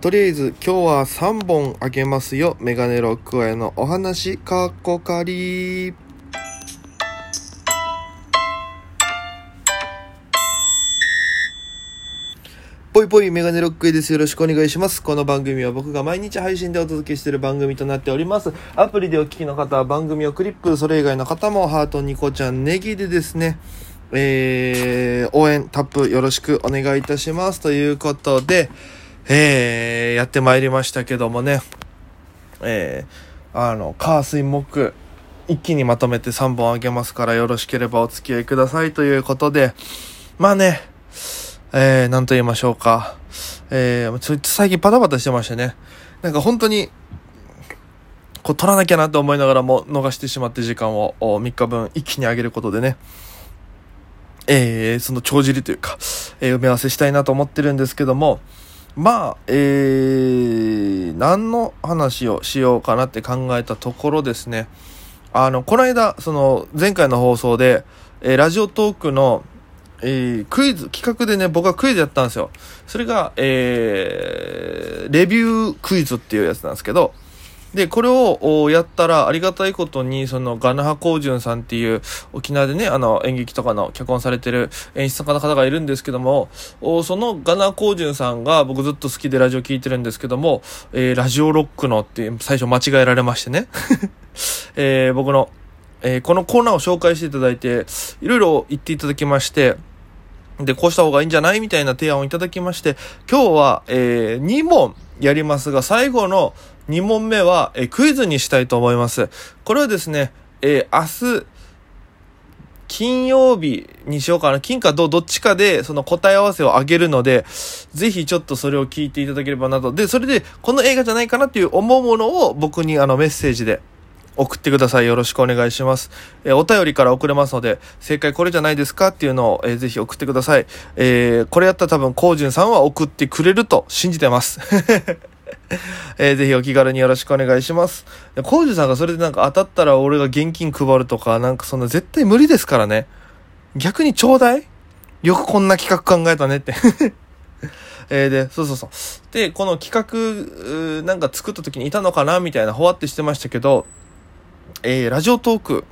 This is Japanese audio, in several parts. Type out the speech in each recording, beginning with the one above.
とりあえず今日は3本あげますよ。メガネロックへのお話、かっこかり。ぽいぽいメガネロックへです。よろしくお願いします。この番組は僕が毎日配信でお届けしている番組となっております。アプリでお聞きの方は番組をクリップ、それ以外の方もハート、ニコちゃん、ネギでですね、えー、応援、タップよろしくお願いいたします。ということで、えー、やってまいりましたけどもね、えー、あの、火水木、一気にまとめて3本あげますからよろしければお付き合いくださいということで、まあね、えー、なんと言いましょうか。えー、ちょっと最近パタパタしてましてね。なんか本当に、こう取らなきゃなと思いながらも逃してしまって時間を3日分一気に上げることでね、えー、その帳尻というか、えー、埋め合わせしたいなと思ってるんですけども、まあ、えー、何の話をしようかなって考えたところですね。あの、この間、その、前回の放送で、えー、ラジオトークの、えー、クイズ、企画でね、僕はクイズやったんですよ。それが、えー、レビュークイズっていうやつなんですけど、で、これをやったら、ありがたいことに、その、ガナハコウジュンさんっていう、沖縄でね、あの、演劇とかの脚本されてる演出家の方がいるんですけども、そのガナハコウジュンさんが、僕ずっと好きでラジオ聞いてるんですけども、えー、ラジオロックのって最初間違えられましてね。えー、僕の、えー、このコーナーを紹介していただいて、いろいろ言っていただきまして、で、こうした方がいいんじゃないみたいな提案をいただきまして、今日は、えー、2問やりますが、最後の2問目は、え、クイズにしたいと思います。これはですね、えー、明日、金曜日にしようかな。金かどどっちかで、その答え合わせをあげるので、ぜひちょっとそれを聞いていただければなと。で、それで、この映画じゃないかなっていう思うものを僕にあのメッセージで送ってください。よろしくお願いします。えー、お便りから送れますので、正解これじゃないですかっていうのを、えー、ぜひ送ってください。えー、これやったら多分、コージンさんは送ってくれると信じてます。えー、ぜひお気軽によろしくお願いします。コージさんがそれでなんか当たったら俺が現金配るとか、なんかそんな絶対無理ですからね。逆にちょうだいよくこんな企画考えたねって えー、で、そうそうそう。で、この企画、なんか作った時にいたのかなみたいな、ほわってしてましたけど、えー、ラジオトーク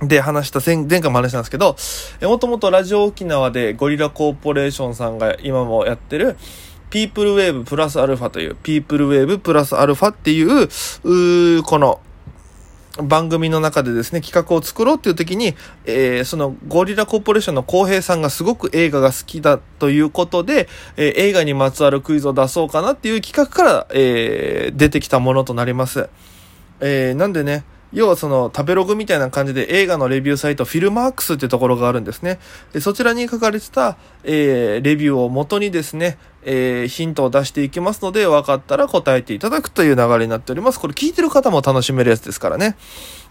で話した前前回も話したんですけど、えー、もともとラジオ沖縄でゴリラコーポレーションさんが今もやってる、ピープルウェーブプラスアルファという、ピープルウェーブプラスアルファっていう、うこの、番組の中でですね、企画を作ろうっていう時に、えー、そのゴリラコーポレーションの浩平さんがすごく映画が好きだということで、えー、映画にまつわるクイズを出そうかなっていう企画から、えー、出てきたものとなります。えー、なんでね、要はその食べログみたいな感じで映画のレビューサイトフィルマークスってところがあるんですね。でそちらに書かれてた、えー、レビューを元にですね、えー、ヒントを出していきますので、分かったら答えていただくという流れになっております。これ聞いてる方も楽しめるやつですからね。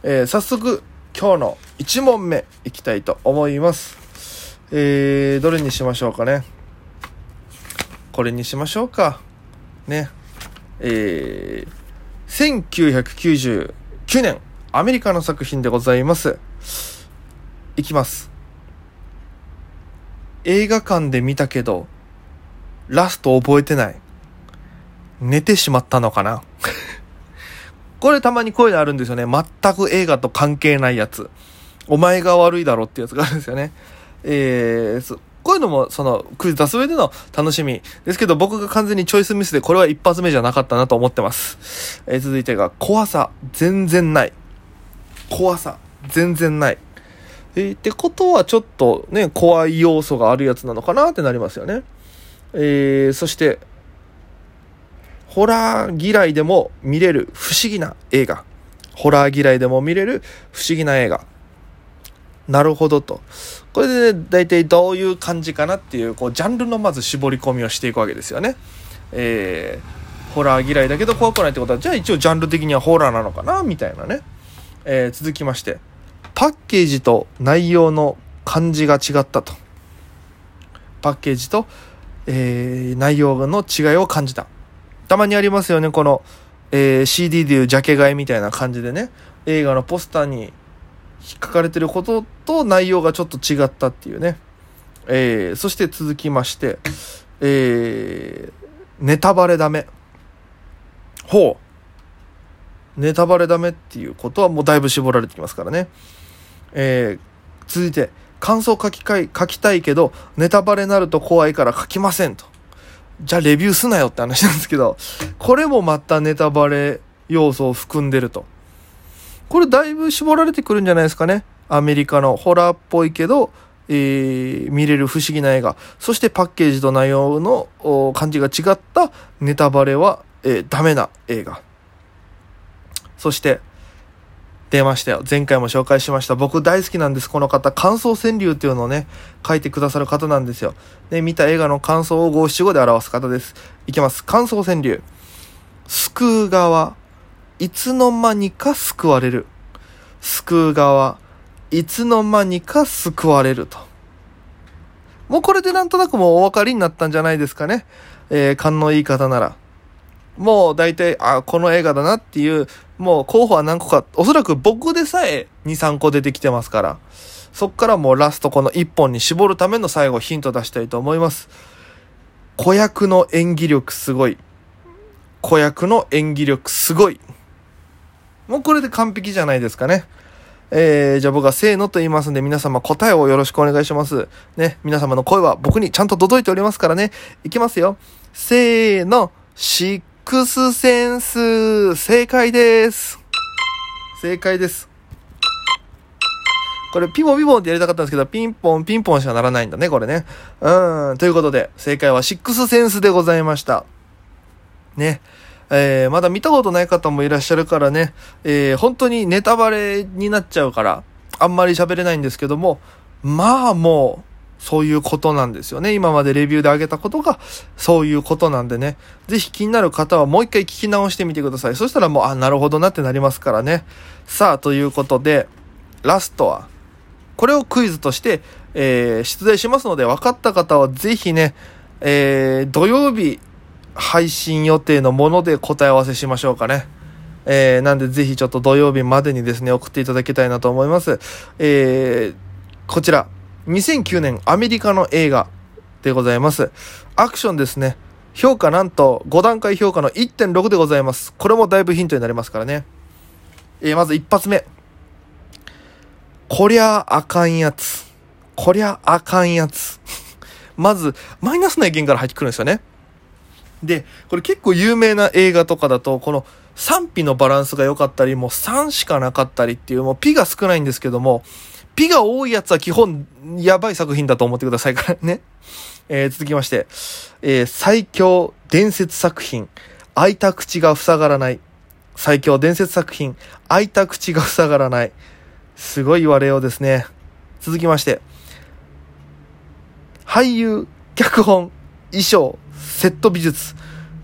えー、早速、今日の1問目いきたいと思います。えー、どれにしましょうかね。これにしましょうか。ね。えー、1999年、アメリカの作品でございます。いきます。映画館で見たけど、ラスト覚えてない。寝てしまったのかなこれたまにこういうのあるんですよね。全く映画と関係ないやつ。お前が悪いだろってやつがあるんですよね。えー、こういうのも、その、クイズ出す上での楽しみ。ですけど、僕が完全にチョイスミスで、これは一発目じゃなかったなと思ってます。えー、続いてが、怖さ、全然ない。怖さ、全然ない。えー、ってことはちょっとね、怖い要素があるやつなのかなってなりますよね。えー、そして、ホラー嫌いでも見れる不思議な映画。ホラー嫌いでも見れる不思議な映画。なるほどと。これで、ね、大体どういう感じかなっていう、こう、ジャンルのまず絞り込みをしていくわけですよね。えー、ホラー嫌いだけど怖くないってことは、じゃあ一応ジャンル的にはホラーなのかなみたいなね。えー、続きまして、パッケージと内容の感じが違ったと。パッケージと、えー、内容の違いを感じた。たまにありますよね、この、えー、CD でいうジャケ買いみたいな感じでね、映画のポスターに引っかかれてることと内容がちょっと違ったっていうね。えー、そして続きまして、えー、ネタバレダメ。ほう。ネタバレダメっていうことはもうだいぶ絞られてきますからね。えー、続いて、感想書きかい書きたいけど、ネタバレになると怖いから書きませんと。じゃあレビューすなよって話なんですけど、これもまたネタバレ要素を含んでると。これだいぶ絞られてくるんじゃないですかね。アメリカのホラーっぽいけど、えー、見れる不思議な映画。そしてパッケージと内容の感じが違ったネタバレは、えー、ダメな映画。そして、出ましたよ。前回も紹介しました。僕大好きなんです。この方、感想川柳っていうのをね、書いてくださる方なんですよ。で、見た映画の感想を五七五で表す方です。いきます。感想川柳。救う側、いつの間にか救われる。救う側、いつの間にか救われると。もうこれでなんとなくもうお分かりになったんじゃないですかね。えー、勘のいい方なら。もう大体、あ、この映画だなっていう、もう候補は何個か、おそらく僕でさえ2、3個出てきてますから、そっからもうラストこの1本に絞るための最後ヒント出したいと思います。子役の演技力すごい。子役の演技力すごい。もうこれで完璧じゃないですかね。えー、じゃあ僕はせーのと言いますんで皆様答えをよろしくお願いします。ね、皆様の声は僕にちゃんと届いておりますからね。いきますよ。せーの、シックスセンス、正解です。正解です。これ、ピボピボってやりたかったんですけど、ピンポン、ピンポンしかならないんだね、これね。うん。ということで、正解はシックスセンスでございました。ね。えー、まだ見たことない方もいらっしゃるからね、えー、本当にネタバレになっちゃうから、あんまり喋れないんですけども、まあもう、そういうことなんですよね。今までレビューであげたことが、そういうことなんでね。ぜひ気になる方はもう一回聞き直してみてください。そしたらもう、あ、なるほどなってなりますからね。さあ、ということで、ラストは、これをクイズとして、えー、出題しますので、分かった方はぜひね、えー、土曜日、配信予定のもので答え合わせしましょうかね。えー、なんでぜひちょっと土曜日までにですね、送っていただきたいなと思います。えー、こちら、2009年アメリカの映画でございます。アクションですね。評価なんと5段階評価の1.6でございます。これもだいぶヒントになりますからね。えー、まず一発目。こりゃあかんやつ。こりゃあかんやつ。まず、マイナスな意見から入ってくるんですよね。で、これ結構有名な映画とかだと、この賛否のバランスが良かったり、もう3しかなかったりっていう、もうピが少ないんですけども、ピが多いやつは基本やばい作品だと思ってくださいからね。えー、続きまして、えー、最強伝説作品、開いた口が塞がらない。最強伝説作品、開いた口が塞がらない。すごい言われようですね。続きまして、俳優、脚本、衣装、セット美術。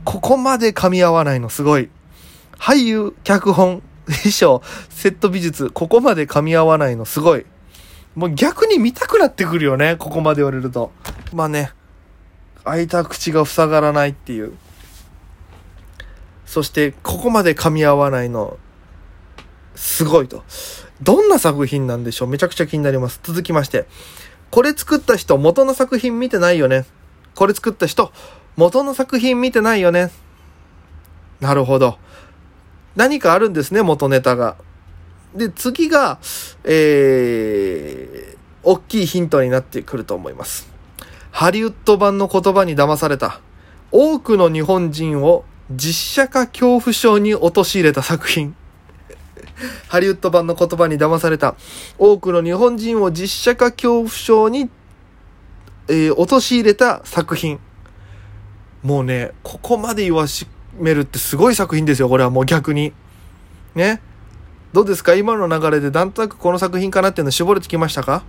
ここまで噛み合わないのすごい。俳優、脚本、衣装、セット美術、ここまで噛み合わないのすごい。もう逆に見たくなってくるよね、ここまで言われると。まあね、開いた口が塞がらないっていう。そして、ここまで噛み合わないの、すごいと。どんな作品なんでしょう？めちゃくちゃ気になります。続きまして。これ作った人、元の作品見てないよね。これ作った人、元の作品見てないよね。なるほど。何かあるんですね、元ネタが。で、次が、えー、大きいヒントになってくると思います。ハリウッド版の言葉に騙された。多くの日本人を実写化恐怖症に陥れた作品。ハリウッド版の言葉に騙された。多くの日本人を実写化恐怖症に、えー、陥れた作品。もうね、ここまで言わしめるってすごい作品ですよ、これはもう逆に。ね。どうですか？今の流れでなんとなくこの作品かなっていうの絞れてきましたか？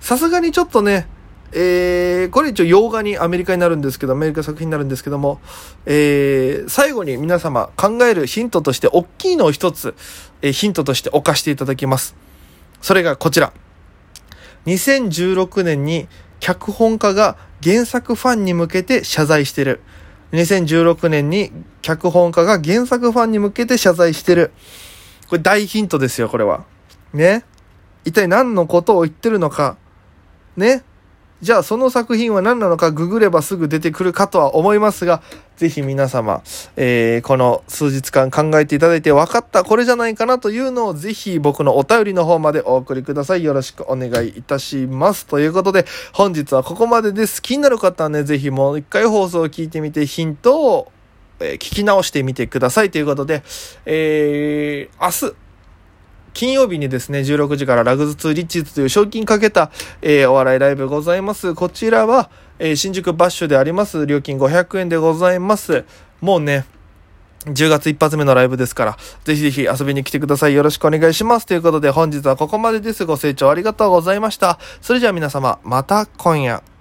さすがにちょっとね、えー、これ一応洋画にアメリカになるんですけど、アメリカ作品になるんですけども、えー、最後に皆様考えるヒントとして、大きいのを一つ、えー、ヒントとして置かしていただきます。それがこちら。2016年に脚本家が原作ファンに向けて謝罪してる。2016年に脚本家が原作ファンに向けて謝罪してる。これ大ヒントですよ、これは。ね。一体何のことを言ってるのか。ね。じゃあその作品は何なのかググればすぐ出てくるかとは思いますが、ぜひ皆様、えー、この数日間考えていただいて分かったこれじゃないかなというのをぜひ僕のお便りの方までお送りください。よろしくお願いいたします。ということで、本日はここまでです。気になる方はね、ぜひもう一回放送を聞いてみてヒントを、えー、聞き直してみてくださいということで、えー、明日、金曜日にですね、16時からラグズ2リッチーズという賞金かけた、えー、お笑いライブございます。こちらは、えー、新宿バッシュであります。料金500円でございます。もうね、10月一発目のライブですから、ぜひぜひ遊びに来てください。よろしくお願いします。ということで本日はここまでです。ご清聴ありがとうございました。それじゃあ皆様、また今夜。